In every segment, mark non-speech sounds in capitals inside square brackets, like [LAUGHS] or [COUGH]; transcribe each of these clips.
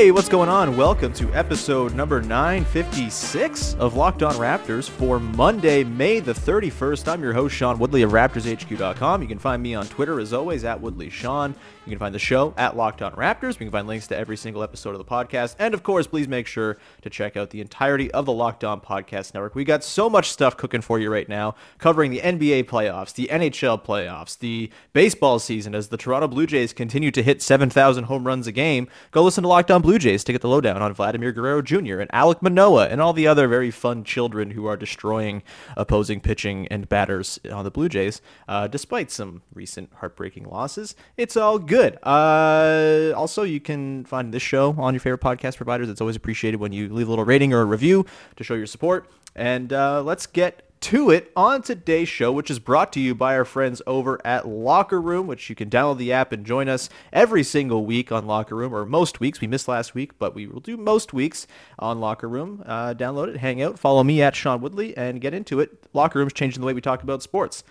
Hey, what's going on? Welcome to episode number 956 of Locked On Raptors for Monday, May the 31st. I'm your host, Sean Woodley of RaptorsHQ.com. You can find me on Twitter, as always, at WoodleySean. You can find the show at Locked On Raptors. You can find links to every single episode of the podcast. And of course, please make sure to check out the entirety of the Locked On Podcast Network. We got so much stuff cooking for you right now, covering the NBA playoffs, the NHL playoffs, the baseball season as the Toronto Blue Jays continue to hit 7,000 home runs a game. Go listen to Locked On Blue Jays to get the lowdown on Vladimir Guerrero Jr. and Alek Manoah and all the other very fun children who are destroying opposing pitching and batters on the Blue Jays, uh, despite some recent heartbreaking losses. It's all good. Uh, also, you can find this show on your favorite podcast providers. It's always appreciated when you leave a little rating or a review to show your support. And uh, let's get to it on today's show, which is brought to you by our friends over at Locker Room, which you can download the app and join us every single week on Locker Room, or most weeks. We missed last week, but we will do most weeks on Locker Room. Uh, download it, hang out, follow me at Sean Woodley, and get into it. Locker Room's changing the way we talk about sports.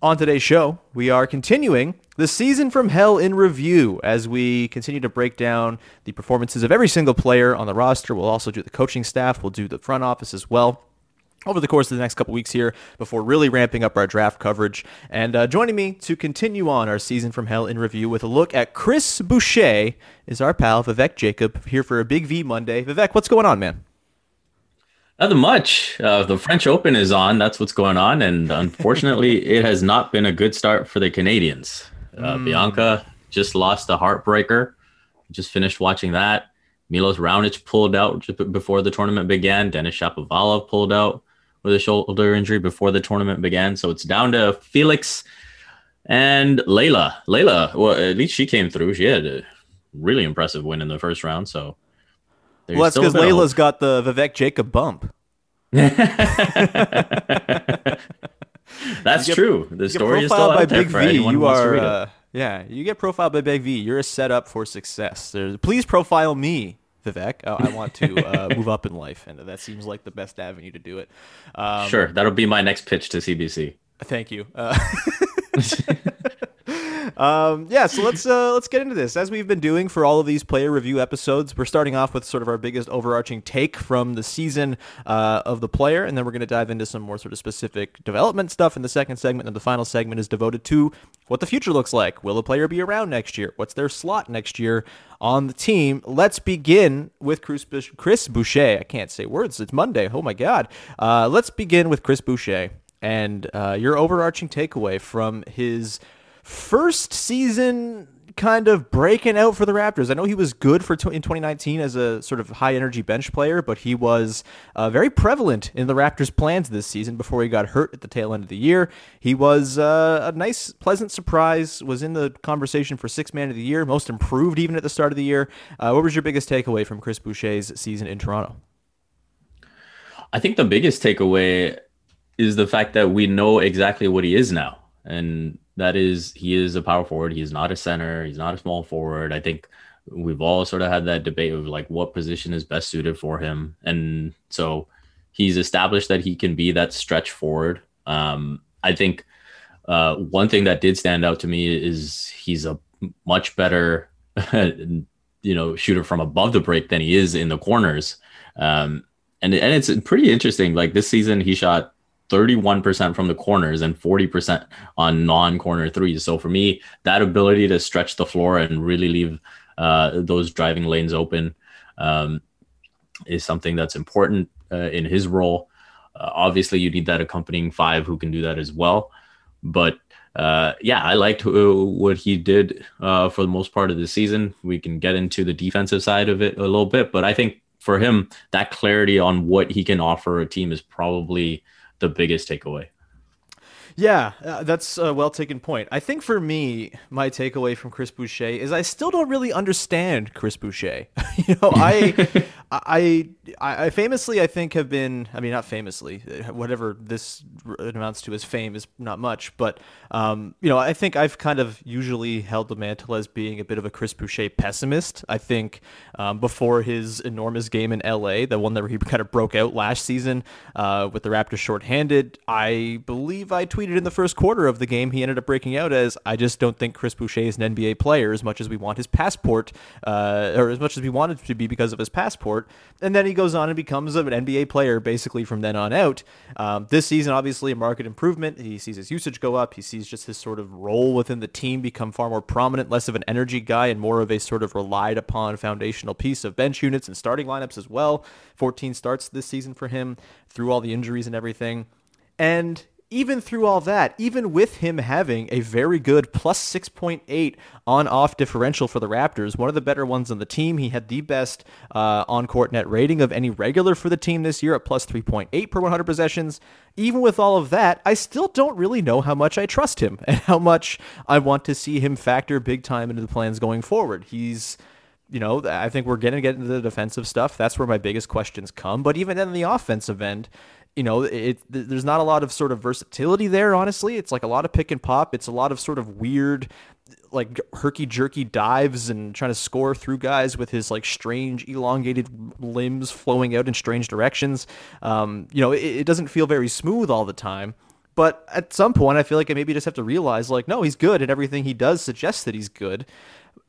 On today's show, we are continuing the season from hell in review as we continue to break down the performances of every single player on the roster. We'll also do the coaching staff, we'll do the front office as well over the course of the next couple weeks here before really ramping up our draft coverage. And uh, joining me to continue on our season from hell in review with a look at Chris Boucher is our pal Vivek Jacob here for a Big V Monday. Vivek, what's going on, man? Nothing much. Uh, the French Open is on. That's what's going on. And unfortunately, [LAUGHS] it has not been a good start for the Canadians. Uh, Hmm. Bianca just lost a heartbreaker. Just finished watching that. Milos Raonic pulled out just before the tournament began. Denis Shapovalov pulled out with a shoulder injury before the tournament began. So it's down to Felix and Leylah. Leylah, well, at least she came through. She had a really impressive win in the first round. So well, that's because Leylah's got the Vivek Jacob bump. [LAUGHS] That's get- true. The story is still by out there Big for V. You are, uh, yeah, you get profiled by Big V. You're set up for success. There's, please profile me, Vivek. Uh, I want to uh, [LAUGHS] move up in life, and that seems like the best avenue to do it. Um, sure, that'll be my next pitch to CBC. Thank you. [LAUGHS] [LAUGHS] Um, yeah, so let's uh, let's get into this. As we've been doing for all of these player review episodes, we're starting off with sort of our biggest overarching take from the season uh, of the player, and then we're going to dive into some more sort of specific development stuff in the second segment. And the final segment is devoted to what the future looks like. Will a player be around next year? What's their slot next year on the team? Let's begin with Chris, Chris Boucher. I can't say words. It's Monday. Oh my God. Uh, let's begin with Chris Boucher and uh, your overarching takeaway from his first season kind of breaking out for the Raptors. I know he was good for in 2019 as a sort of high energy bench player, but he was uh, very prevalent in the Raptors' plans this season before he got hurt at the tail end of the year. He was uh, a nice, pleasant surprise, was in the conversation for six man of the year, most improved even at the start of the year. Uh, what was your biggest takeaway from Chris Boucher's season in Toronto? I think the biggest takeaway is the fact that we know exactly what he is now. And that is he is a power forward. He's not a center. He's not a small forward. I think we've all sort of had that debate of like what position is best suited for him. And so he's established that he can be that stretch forward. Um, I think uh, one thing that did stand out to me is he's a much better, [LAUGHS] you know, shooter from above the break than he is in the corners. Um, and and it's pretty interesting. Like this season, he shot 31% from the corners and 40% on non-corner threes. So for me, that ability to stretch the floor and really leave uh, those driving lanes open um, is something that's important uh, in his role. Uh, obviously, you need that accompanying five who can do that as well. But uh, yeah, I liked uh, what he did uh, for the most part of the season. We can get into the defensive side of it a little bit, but I think for him, that clarity on what he can offer a team is probably the biggest takeaway. Yeah, uh, that's a well taken point. I think for me, my takeaway from Chris Boucher is I still don't really understand Chris Boucher. [LAUGHS] you know, [LAUGHS] I, I, I famously, I think, have been, I mean, not famously, whatever this amounts to as fame is not much, but, um, you know, I think I've kind of usually held the mantle as being a bit of a Chris Boucher pessimist. I think um, before his enormous game in LA, the one that he kind of broke out last season uh, with the Raptors shorthanded, I believe I tweeted in the first quarter of the game, he ended up breaking out as, I just don't think Chris Boucher is an NBA player as much as we want his passport, uh, or as much as we want it to be because of his passport. And then he goes on and becomes an NBA player basically from then on out. Um, this season, obviously, a market improvement. He sees his usage go up. He sees just his sort of role within the team become far more prominent, less of an energy guy and more of a sort of relied upon foundational piece of bench units and starting lineups as well. 14 starts this season for him through all the injuries and everything. And even through all that, even with him having a very good plus 6.8 on off differential for the Raptors, one of the better ones on the team, he had the best uh, on court net rating of any regular for the team this year at plus 3.8 per 100 possessions. Even with all of that, I still don't really know how much I trust him [LAUGHS] and how much I want to see him factor big time into the plans going forward. He's you know, I think we're going to get into the defensive stuff. That's where my biggest questions come. But even in the offensive end, you know, it there's not a lot of sort of versatility there. Honestly, it's like a lot of pick and pop. It's a lot of sort of weird, like herky jerky dives and trying to score through guys with his like strange elongated limbs flowing out in strange directions. Um, you know, it, it doesn't feel very smooth all the time. But at some point, I feel like I maybe just have to realize, like, no, he's good, and everything he does suggests that he's good.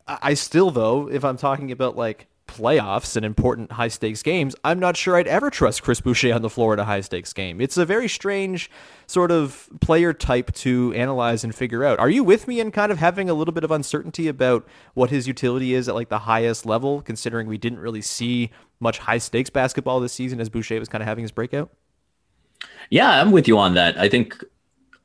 I still, though, if I'm talking about like playoffs and important high stakes games, I'm not sure I'd ever trust Chris Boucher on the floor a high stakes game. It's a very strange sort of player type to analyze and figure out. Are you with me in kind of having a little bit of uncertainty about what his utility is at like the highest level, considering we didn't really see much high stakes basketball this season as Boucher was kind of having his breakout? Yeah, I'm with you on that. I think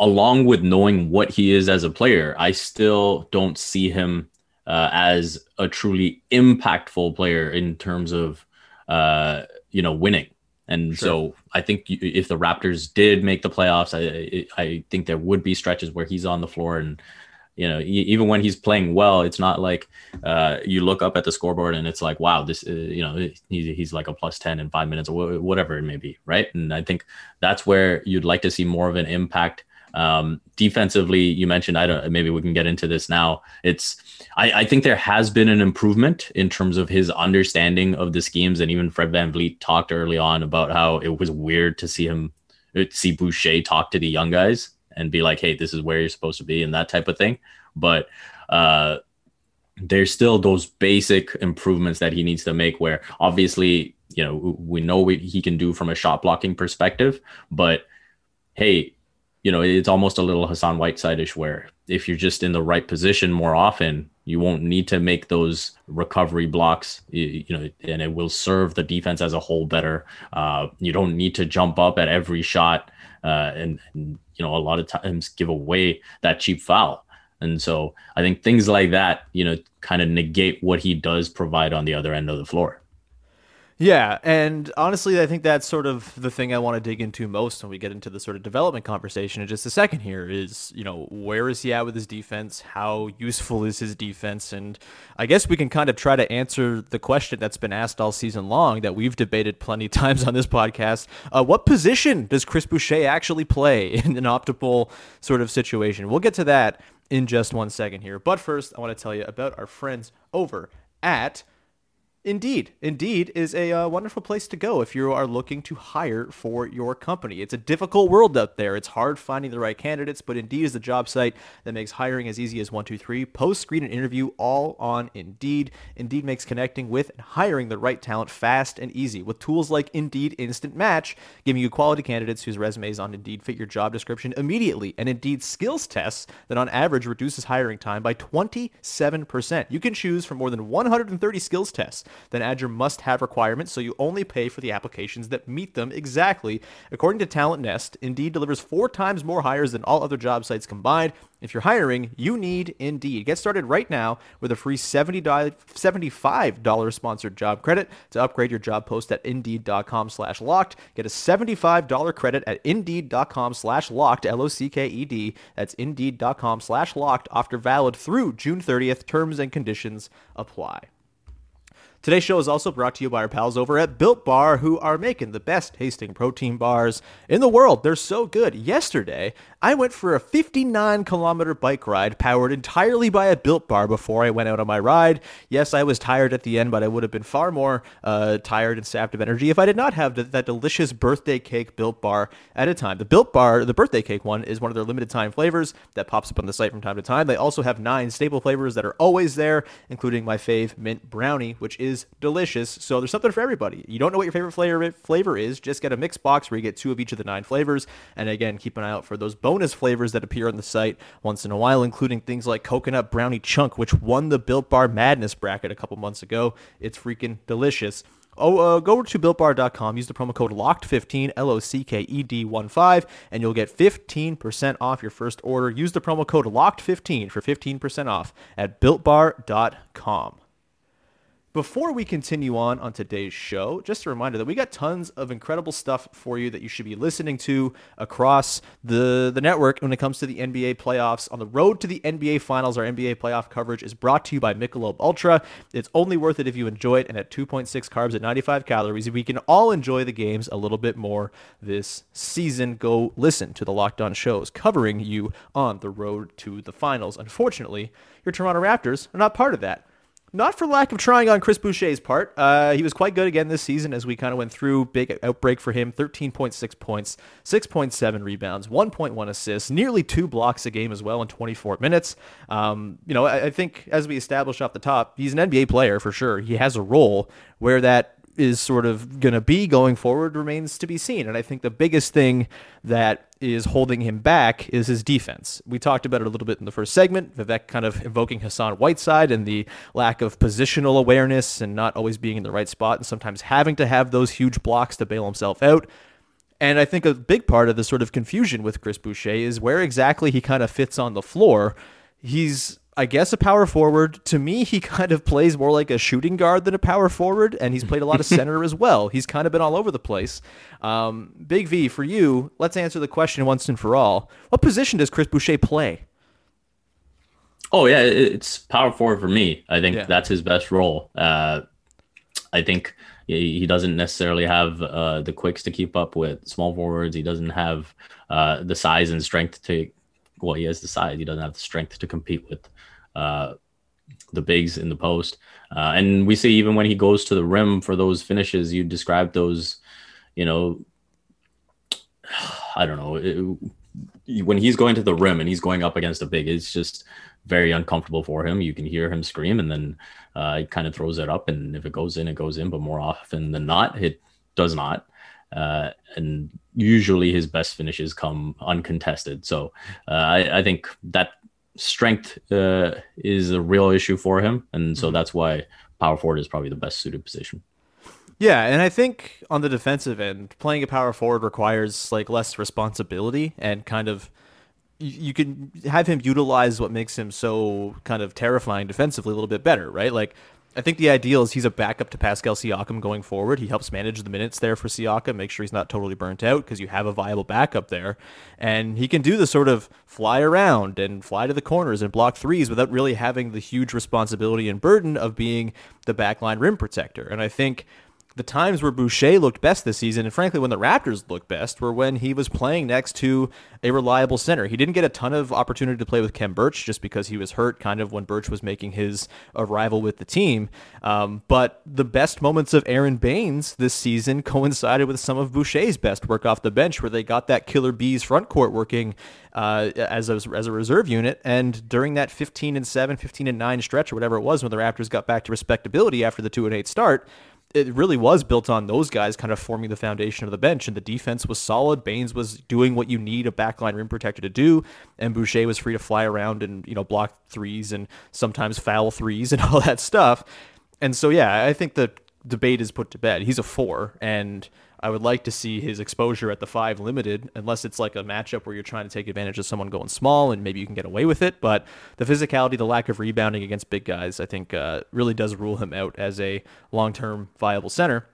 along with knowing what he is as a player, I still don't see him uh, as a truly impactful player in terms of uh, you know winning. And sure. so I think if the Raptors did make the playoffs, I I think there would be stretches where he's on the floor and you know even when he's playing well it's not like uh, you look up at the scoreboard and it's like wow this uh, you know he's, he's like a plus 10 in five minutes or whatever it may be right and i think that's where you'd like to see more of an impact um, defensively, you mentioned I don't. Maybe we can get into this now. It's I, I, think there has been an improvement in terms of his understanding of the schemes, and even Fred Van VanVleet talked early on about how it was weird to see him see Boucher talk to the young guys and be like, "Hey, this is where you're supposed to be," and that type of thing. But uh, there's still those basic improvements that he needs to make. Where obviously, you know, we know what he can do from a shot blocking perspective, but hey, you know, it's almost a little Hassan Whiteside-ish where if you're just in the right position more often, you won't need to make those recovery blocks, you, know, and it will serve the defense as a whole better. Uh, you don't need to jump up at every shot uh, and, and, you know, a lot of times give away that cheap foul. And so I think things like that, you know, kind of negate what he does provide on the other end of the floor. Yeah, and honestly, I think that's sort of the thing I want to dig into most when we get into the sort of development conversation in just a second here is, you know, where is he at with his defense? How useful is his defense? And I guess we can kind of try to answer the question that's been asked all season long that we've debated plenty of [LAUGHS] times on this podcast. Uh, what position does Chris Boucher actually play [LAUGHS] in an optimal sort of situation? We'll get to that in just one second here. But first, I want to tell you about our friends over at Indeed. Indeed is a uh, wonderful place to go if you are looking to hire for your company. It's a difficult world out there. It's hard finding the right candidates, but Indeed is the job site that makes hiring as easy as one, two, three. Post, screen, and interview all on Indeed. Indeed makes connecting with and hiring the right talent fast and easy with tools like Indeed Instant Match, giving you quality candidates whose resumes on Indeed fit your job description immediately, and Indeed skills tests that on average reduces hiring time by 27%. You can choose from more than 130 skills tests then add your must have requirements so you only pay for the applications that meet them exactly. According to Talent Nest, Indeed delivers four times more hires than all other job sites combined. If you're hiring, you need Indeed. Get started right now with a free $70, $75 sponsored job credit to upgrade your job post at Indeed.com slash locked. Get a $75 credit at Indeed.com slash locked, L-O-C-K-E-D. That's Indeed.com slash locked. Offer valid through June 30th. Terms and conditions apply. Today's show is also brought to you by our pals over at Built Bar, who are making the best tasting protein bars in the world. They're so good. Yesterday, I went for a 59 kilometer bike ride powered entirely by a Built Bar before I went out on my ride. Yes, I was tired at the end, but I would have been far more uh, tired and sapped of energy if I did not have that delicious birthday cake Built Bar at a time. The Built Bar, the birthday cake one, is one of their limited time flavors that pops up on the site from time to time. They also have nine staple flavors that are always there, including my fave mint brownie, which is delicious. So there's something for everybody. You don't know what your favorite flavor flavor is, just get a mix box where you get two of each of the nine flavors. And again, keep an eye out for those bonus flavors that appear on the site once in a while, including things like coconut brownie chunk, which won the Built Bar Madness bracket a couple months ago. It's freaking delicious. Oh, uh, go to builtbar.com, use the promo code LOCKED15, L O C K E D 1 5, and you'll get 15% off your first order. Use the promo code LOCKED15 for 15% off at builtbar.com. Before we continue on on today's show, just a reminder that we got tons of incredible stuff for you that you should be listening to across the, the network when it comes to the NBA playoffs. On the road to the NBA Finals, our NBA playoff coverage is brought to you by Michelob Ultra. It's only worth it if you enjoy it, and at 2.6 carbs at 95 calories, we can all enjoy the games a little bit more this season. Go listen to the Locked On shows covering you on the road to the finals. Unfortunately, your Toronto Raptors are not part of that not for lack of trying on Chris Boucher's part. Uh, he was quite good again this season as we kind of went through. Big outbreak for him 13.6 points, 6.7 rebounds, 1.1 assists, nearly two blocks a game as well in 24 minutes. Um, you know, I, I think as we established off the top, he's an NBA player for sure. He has a role where that is sort of going to be going forward remains to be seen. And I think the biggest thing that is holding him back is his defense. We talked about it a little bit in the first segment. Vivek kind of invoking Hassan Whiteside and the lack of positional awareness and not always being in the right spot and sometimes having to have those huge blocks to bail himself out. And I think a big part of the sort of confusion with Chris Boucher is where exactly he kind of fits on the floor. He's I guess a power forward. To me, he [LAUGHS] kind of plays more like a shooting guard than a power forward, and he's played a lot of [LAUGHS] center as well. He's kind of been all over the place. Um, Big V, for you, let's answer the question once and for all. What position does Chris Boucher play? Oh yeah, it's power forward for me. I think yeah. that's his best role. Uh, I think he doesn't necessarily have uh, the quicks to keep up with small forwards. He doesn't have uh, the size and strength to. Well, he has the size. He doesn't have the strength to compete with uh, the bigs in the post. Uh, and we see even when he goes to the rim for those finishes, you describe those, you know, [SIGHS] I don't know. It, when he's going to the rim and he's going up against a big, it's just very uncomfortable for him. You can hear him scream, and then uh, he kind of throws it up. And if it goes in, it goes in. But more often than not, it does not. Uh, and usually his best finishes come uncontested. So uh, I, I, think that strength uh, is a real issue for him, and so mm-hmm. that's why power forward is probably the best suited position. Yeah, and I think on the defensive end, playing a power forward requires like less responsibility and kind of you, you can have him utilize what makes him so kind of terrifying defensively a little bit better, right? Like I think the ideal is he's a backup to Pascal Siakam going forward. He helps manage the minutes there for Siakam, make sure he's not totally burnt out because you have a viable backup there. And he can do the sort of fly around and fly to the corners and block threes without really having the huge responsibility and burden of being the backline rim protector. And I think the times where Boucher looked best this season, and frankly, when the Raptors looked best, were when he was playing next to a reliable center. He didn't get a ton of opportunity to play with Khem Birch just because he was hurt, kind of when Birch was making his arrival with the team. Um, but the best moments of Aron Baynes this season coincided with some of Boucher's best work off the bench, where they got that killer bees front court working uh, as a, as a reserve unit. And during that 15 and 7, 15 and 9 stretch, or whatever it was, when the Raptors got back to respectability after the 2 and 8 start it really was built on those guys kind of forming the foundation of the bench, and the defense was solid. Baynes was doing what you need a backline rim protector to do, and Boucher was free to fly around and you know block threes and sometimes foul threes [LAUGHS] and all that stuff. And so yeah, I think the debate is put to bed. He's a four, and I would like to see his exposure at the five limited, unless it's like a matchup where you're trying to take advantage of someone going small and maybe you can get away with it. But the physicality, the lack of rebounding against big guys, I think uh, really does rule him out as a long term viable center.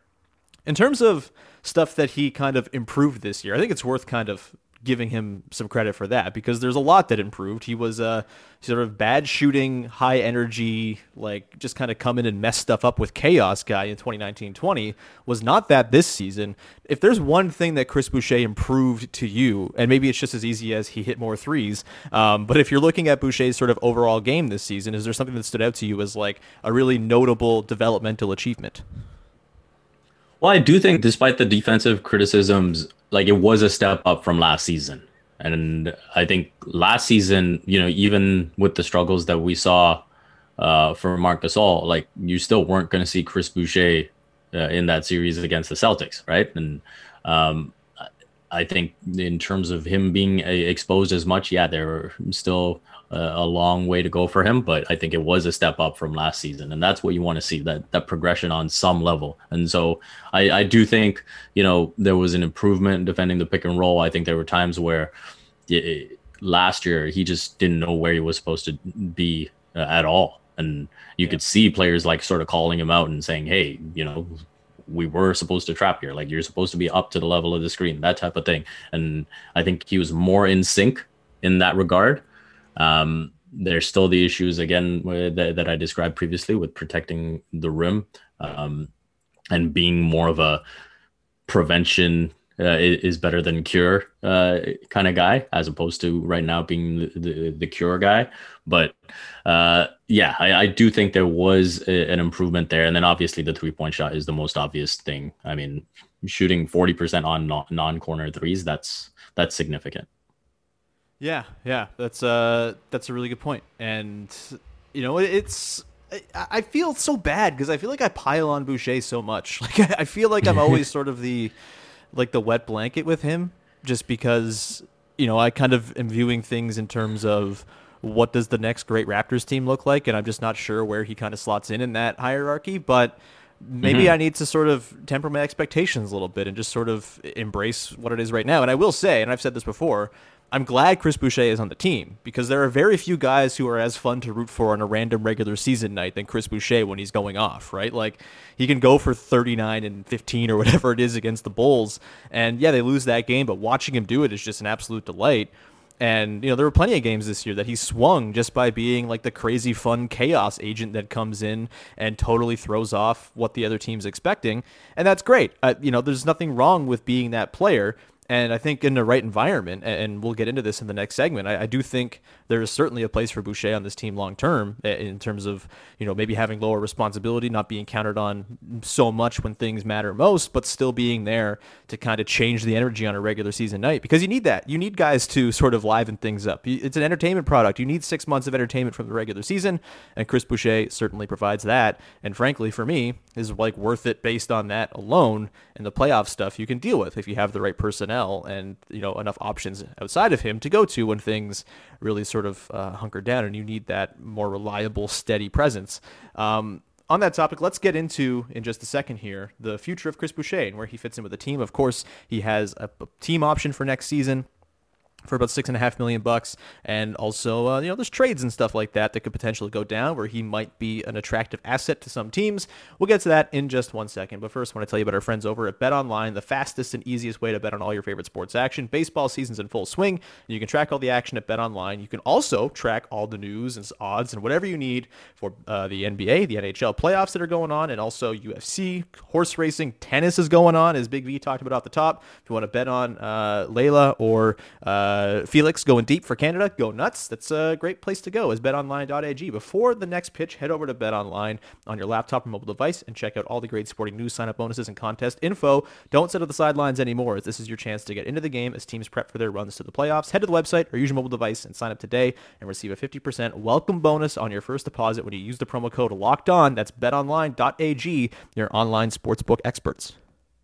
In terms of stuff that he kind of improved this year, I think it's worth kind of giving him some credit for that because there's a lot that improved. He was a sort of bad shooting, high energy, like just kind of come in and mess stuff up with chaos guy in 2019-20 was not that this season. If there's one thing that Chris Boucher improved to you, and maybe it's just as easy as he hit more threes, um, but if you're looking at Boucher's sort of overall game this season, is there something that stood out to you as like a really notable developmental achievement? Well, I do think, despite the defensive criticisms, like it was a step up from last season. And I think last season, you know, even with the struggles that we saw uh, for Marc Gasol, like you still weren't going to see Chris Boucher uh, in that series against the Celtics, right? And um, I think in terms of him being uh, exposed as much, yeah, there were still a long way to go for him, but I think it was a step up from last season, and that's what you want to see that that progression on some level. And so I, I do think you know there was an improvement defending the pick and roll. I think there were times where it, last year he just didn't know where he was supposed to be uh, at all, and you yeah. could see players like sort of calling him out and saying, "Hey, you know." we were supposed to trap here like you're supposed to be up to the level of the screen that type of thing and i think he was more in sync in that regard um, there's still the issues again that, that I described previously with protecting the rim um, and being more of a prevention uh, is better than cure uh, kind of guy, as opposed to right now being the, the, the cure guy. But uh, yeah, I, I, do think there was a, an improvement there. And then obviously the three point shot is the most obvious thing. I mean, shooting 40% on non corner threes, that's that's significant. Yeah, yeah, that's uh that's a really good point, and you know it's I feel so bad because I feel like I pile on Boucher so much. [LAUGHS] Like I feel like I'm always [LAUGHS] sort of the like the wet blanket with him, just because you know I kind of am viewing things in terms of what does the next great Raptors team look like, and I'm just not sure where he kind of slots in in that hierarchy, but. Maybe mm-hmm. I need to sort of temper my expectations a little bit and just sort of embrace what it is right now. And I will say, and I've said this before, I'm glad Chris Boucher is on the team because there are very few guys who are as fun to root for on a random regular season night than Chris Boucher when he's going off, right? Like he can go for 39 and 15 or whatever it is against the Bulls. And yeah, they lose that game, but watching him do it is just an absolute delight. And you know, there were plenty of games this year that he swung just by being like the crazy fun chaos agent that comes in and totally throws off what the other team's expecting. And that's great. Uh, you know, there's nothing wrong with being that player. And I think in the right environment, and we'll get into this in the next segment, I, I do think there is certainly a place for Boucher on this team long term in terms of, you know, maybe having lower responsibility, not being counted on so much when things matter most, but still being there to kind of change the energy on a regular season night because you need that. You need guys to sort of liven things up. It's an entertainment product. You need six months of entertainment from the regular season, and Chris Boucher certainly provides that. And frankly, for me, is like worth it based on that alone. And the playoff stuff you can deal with if you have the right personnel and you know enough options outside of him to go to when things really sort of uh, hunker down and you need that more reliable, steady presence. Um, on that topic, let's get into in just a second here the future of Chris Boucher and where he fits in with the team. Of course, he has a team option for next season. For about six and a half million bucks. And also, uh, you know, there's trades and stuff like that that could potentially go down where he might be an attractive asset to some teams. We'll get to that in just one second. But first, I want to tell you about our friends over at Bet Online, the fastest and easiest way to bet on all your favorite sports action. Baseball season's in full swing. You can track all the action at Bet Online. You can also track all the news and odds and whatever you need for uh, the NBA, the NHL playoffs that are going on, and also UFC, horse racing, tennis is going on, as Big V talked about off the top. If you want to bet on uh, Leylah or uh, uh, Felix going deep for Canada. Go nuts. That's a great place to go is betonline.ag. Before the next pitch, head over to betonline on your laptop or mobile device and check out all the great sporting news, sign up bonuses, and contest info. Don't sit at the sidelines anymore as this is your chance to get into the game as teams prep for their runs to the playoffs. Head to the website or use your mobile device and sign up today and receive a 50% welcome bonus on your first deposit when you use the promo code LOCKED ON. That's betonline.ag, your online sportsbook experts.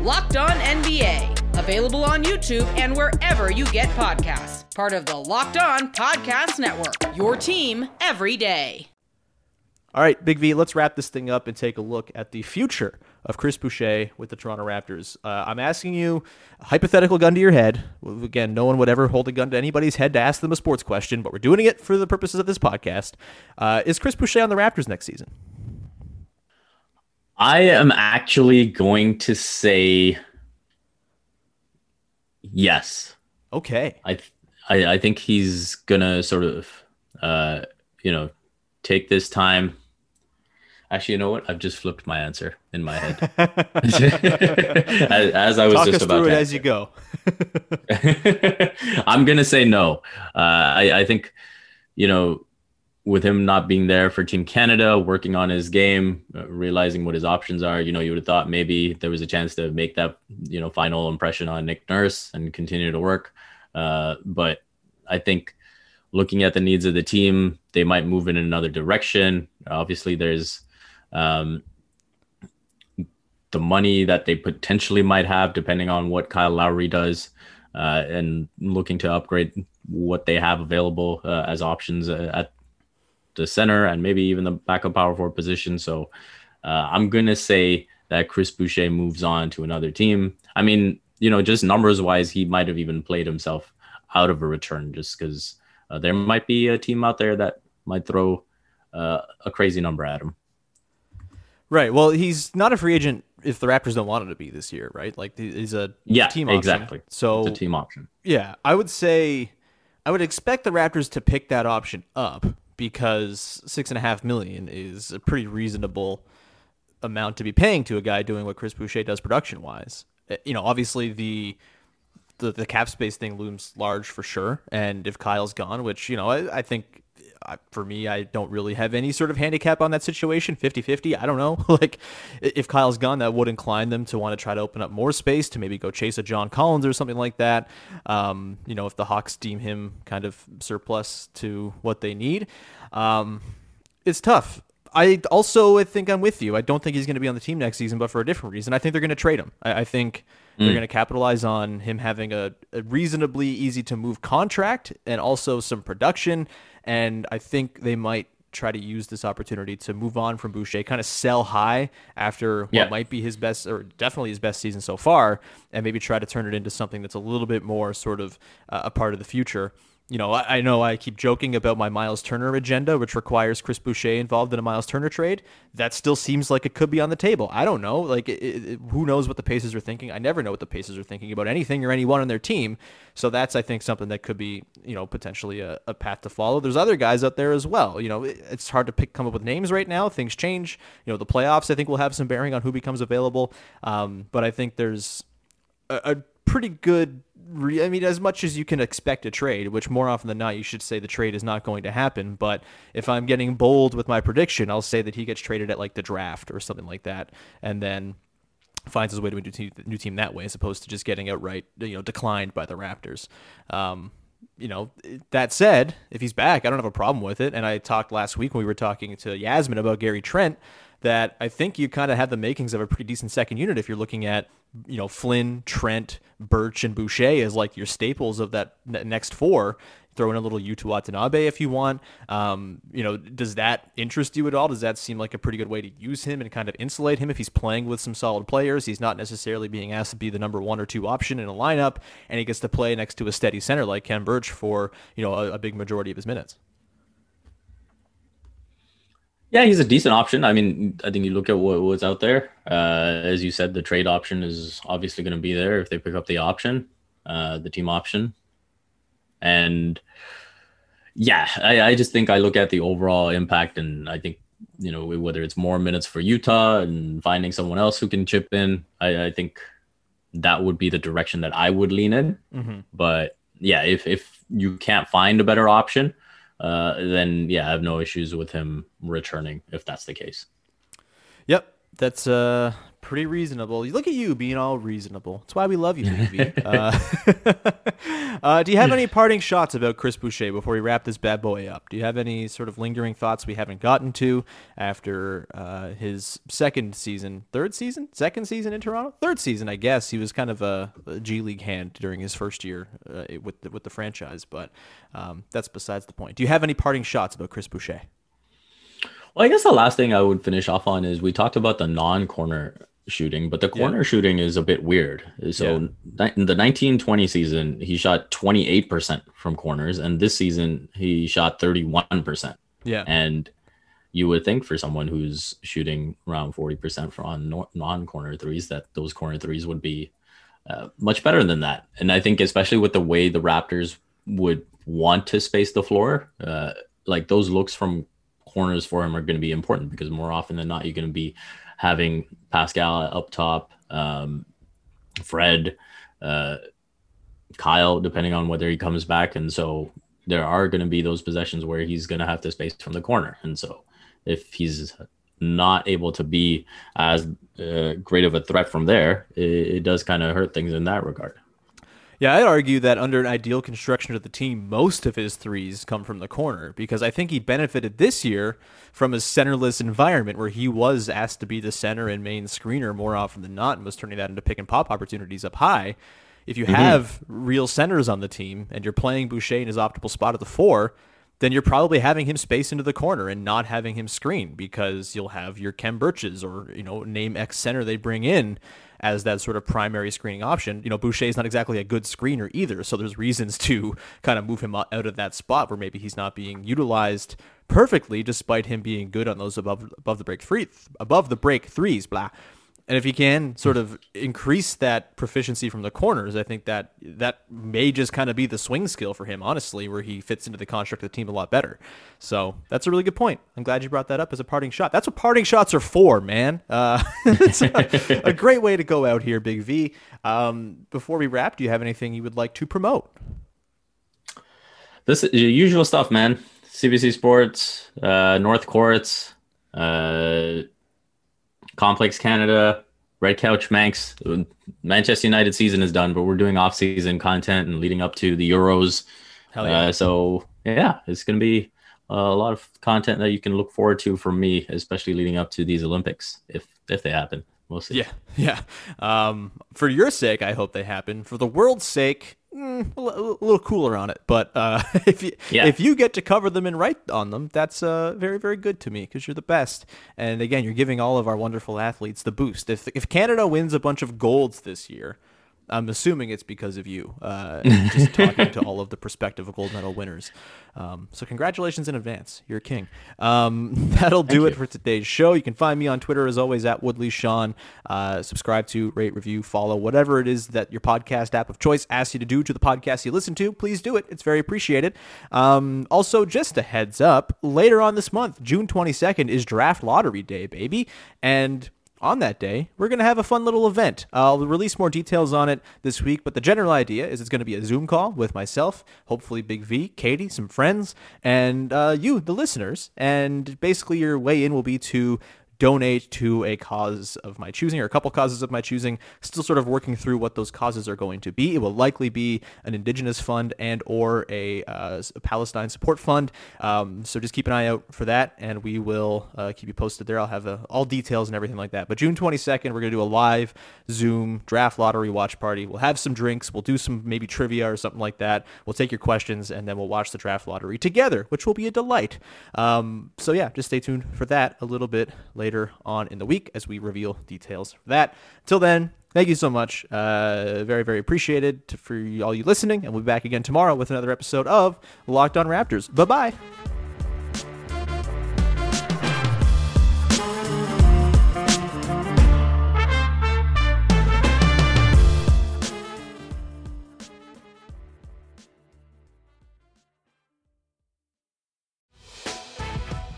Locked On NBA, available on YouTube and wherever you get podcasts. Part of the Locked On Podcast Network. Your team every day. All right, Big V, let's wrap this thing up and take a look at the future of Chris Boucher with the Toronto Raptors. Uh, I'm asking you a hypothetical gun to your head. Again, no one would ever hold a gun to anybody's head to ask them a sports question, but we're doing it for the purposes of this podcast. Uh, is Chris Boucher on the Raptors next season? I am actually going to say yes. Okay. I I, I think he's gonna sort of uh you know take this time. Actually, you know what? I've just flipped my answer in my head [LAUGHS] as, as, I was Talk just us about through to it as you go. [LAUGHS] I'm gonna say no. Uh, I, I think you know with him not being there for Team Canada, working on his game, uh, realizing what his options are, you know, you would have thought maybe there was a chance to make that, you know, final impression on Nick Nurse and continue to work. Uh, but I think looking at the needs of the team, they might move in another direction. Obviously, there's um, the money that they potentially might have, depending on what Kyle Lowry does, uh, and looking to upgrade what they have available uh, as options uh, at the center and maybe even the backup power forward position. So uh, I'm going to say that Chris Boucher moves on to another team. I mean, you know, just numbers wise, he might have even played himself out of a return just because uh, there might be a team out there that might throw uh, a crazy number at him. Right. Well, he's not a free agent if the Raptors don't want him to be this year, right? Like he's a yeah, team option. exactly. So it's a team option. Yeah, I would say I would expect the Raptors to pick that option up because six and a half million is a pretty reasonable amount to be paying to a guy doing what Chris Boucher does production wise. Eh, you know, obviously the the, the cap space thing looms large for sure. And if Kyle's gone, which, you know, I, I think I, for me, I don't really have any sort of handicap on that situation 50 50. I don't know. [LAUGHS] like, if Kyle's gone, that would incline them to want to try to open up more space to maybe go chase a John Collins or something like that. Um, you know, if the Hawks deem him kind of surplus to what they need. Um, it's tough. I also I think I'm with you. I don't think he's going to be on the team next season, but for a different reason. I think they're going to trade him. I, I think mm. they're going to capitalize on him having a, a reasonably easy to move contract and also some production. And I think they might try to use this opportunity to move on from Boucher, kind of sell high after yeah. what might be his best or definitely his best season so far, and maybe try to turn it into something that's a little bit more sort of uh, a part of the future you know, I, I, know I keep joking about my Miles Turner agenda, which requires Chris Boucher involved in a Miles Turner trade. That still seems like it could be on the table. I don't know. Like, it, it, who knows what the Pacers are thinking? I never know what the Pacers are thinking about anything or anyone on their team. So that's, I think, something that could be, you know, potentially a, a path to follow. There's other guys out there as well. You know, it, it's hard to pick, come up with names right now. Things change. You know, the playoffs, I think, will have some bearing on who becomes available. Um, but I think there's a, a pretty good re- I mean, as much as you can expect a trade, which more often than not, you should say the trade is not going to happen. But if I'm getting bold with my prediction, I'll say that he gets traded at like the draft or something like that, and then finds his way to a new team, new team that way, as opposed to just getting outright, you know, declined by the Raptors. Um, you know, that said, if he's back, I don't have a problem with it. And I talked last week when we were talking to Yasmin about Gary Trent that I think you kind of have the makings of a pretty decent second unit if you're looking at, you know, Flynn, Trent, Birch, and Boucher as like your staples of that next four. Throw in a little Yuta Watanabe if you want. Um, you know, does that interest you at all? Does that seem like a pretty good way to use him and kind of insulate him if he's playing with some solid players? He's not necessarily being asked to be the number one or two option in a lineup, and he gets to play next to a steady center like Khem Birch for you know a, a big majority of his minutes. Yeah, he's a decent option. I mean, I think you look at what, what's out there. Uh, as you said, the trade option is obviously going to be there if they pick up the option, uh, the team option. And yeah, I, I just think I look at the overall impact, and I think you know whether it's more minutes for Yuta and finding someone else who can chip in, I, I think that would be the direction that I would lean in. Mm-hmm. But yeah, if if you can't find a better option, uh, then yeah, I have no issues with him returning if that's the case. Yep, that's uh pretty reasonable. You Look at you being all reasonable. That's why we love you, [LAUGHS] baby. uh, [LAUGHS] uh, do you have any [LAUGHS] parting shots about Chris Boucher before we wrap this bad boy up? Do you have any sort of lingering thoughts we haven't gotten to after uh, his second season, third season, second season in Toronto, third season? I guess he was kind of a, a G League hand during his first year uh, with the, with the franchise, but um, that's besides the point. Do you have any parting shots about Chris Boucher? Well, I guess the last thing I would finish off on is we talked about the non-corner shooting, but the corner yeah. shooting is a bit weird. So yeah. in the 1920 season, he shot 28% from corners, and this season he shot 31%. Yeah. And you would think for someone who's shooting around 40% from non-corner threes that those corner threes would be uh, much better than that. And I think especially with the way the Raptors would want to space the floor, uh, like those looks from corners for him are going to be important because more often than not you're going to be having Pascal up top, um, Fred, uh, Kyle, depending on whether he comes back. And so there are going to be those possessions where he's going to have to space from the corner. And so if he's not able to be as uh, great of a threat from there, it, it does kind of hurt things in that regard. Yeah, I'd argue that under an ideal construction of the team, most of his threes come from the corner because I think he benefited this year from a centerless environment where he was asked to be the center and main screener more often than not and was turning that into pick and pop opportunities up high. If you mm-hmm. have real centers on the team and you're playing Boucher in his optimal spot at the four, then you're probably having him space into the corner and not having him screen because you'll have your Khem Birches or, you know, name X center they bring in as that sort of primary screening option. You know, Boucher is not exactly a good screener either, so there's reasons [LAUGHS] to kind of move him out of that spot where maybe he's not being utilized perfectly, despite him being good on those above above the break three above the break threes. Blah. And if he can sort of increase that proficiency from the corners, I think that that may just kind of be the swing skill for him, honestly, where he fits into the construct of the team a lot better. So that's a really good point. I'm glad you brought that up as a parting shot. That's what parting shots are for, man. Uh, [LAUGHS] it's a, a, [LAUGHS] great way to go out here, Big V. Um, before we wrap, do you have anything you would like to promote? This is usual stuff, man. CBC Sports, uh, North Courts, uh, Complex Canada, Red Couch Manx. Manchester United season is done, but we're doing off-season content and leading up to the Euros. Hell yeah. Uh, so yeah, it's going to be a lot of content that you can look forward to from me, especially leading up to these Olympics, if if they happen. We'll see. Yeah, [LAUGHS] yeah. Um, for your sake, I hope they happen. For the world's sake, mm, a, l- a little cooler on it. But uh, [LAUGHS] if you yeah. if you get to cover them and write on them, that's uh, very very good to me because you're the best. And again, you're giving all of our wonderful athletes the boost. If if Canada wins a bunch of golds this year, I'm assuming it's because of you, uh, just [LAUGHS] talking to all of the prospective gold medal winners. Um, so congratulations in advance. You're a king. Um, [LAUGHS] that'll do Thank it you. for today's show. You can find me on Twitter as always at Woodley Sean. Uh, subscribe to, rate, review, follow, whatever it is that your podcast app of choice asks you to do to the podcast you listen to. Please do it. It's very appreciated. Um, also, just a heads up, later on this month, June 22nd is draft lottery day, baby. And on that day, we're going to have a fun little event. I'll release more details on it this week, but the general idea is it's going to be a Zoom call with myself, hopefully Big V, Katie, some friends, and uh, you, the listeners. And basically, your way in will be to donate to a cause of my choosing or a couple causes of my choosing. Still sort of working through what those causes are going to be. It will likely be an indigenous fund and or a, uh, a Palestine support fund. Um, so just keep an eye out for that, and we will uh, keep you posted there. I'll have uh, all details and everything like that. But June 22nd, we're going to do a live Zoom draft lottery watch party. We'll have some drinks. We'll do some maybe trivia or something like that. We'll take your questions, and then we'll watch the draft lottery together, which will be a delight. Um, so yeah, just stay tuned for that a little bit later on in the week as we reveal details for that. Until then, thank you so much. Uh, very, very appreciated to, for all you listening, and we'll be back again tomorrow with another episode of Locked On Raptors. Bye bye.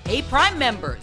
Hey, Prime members,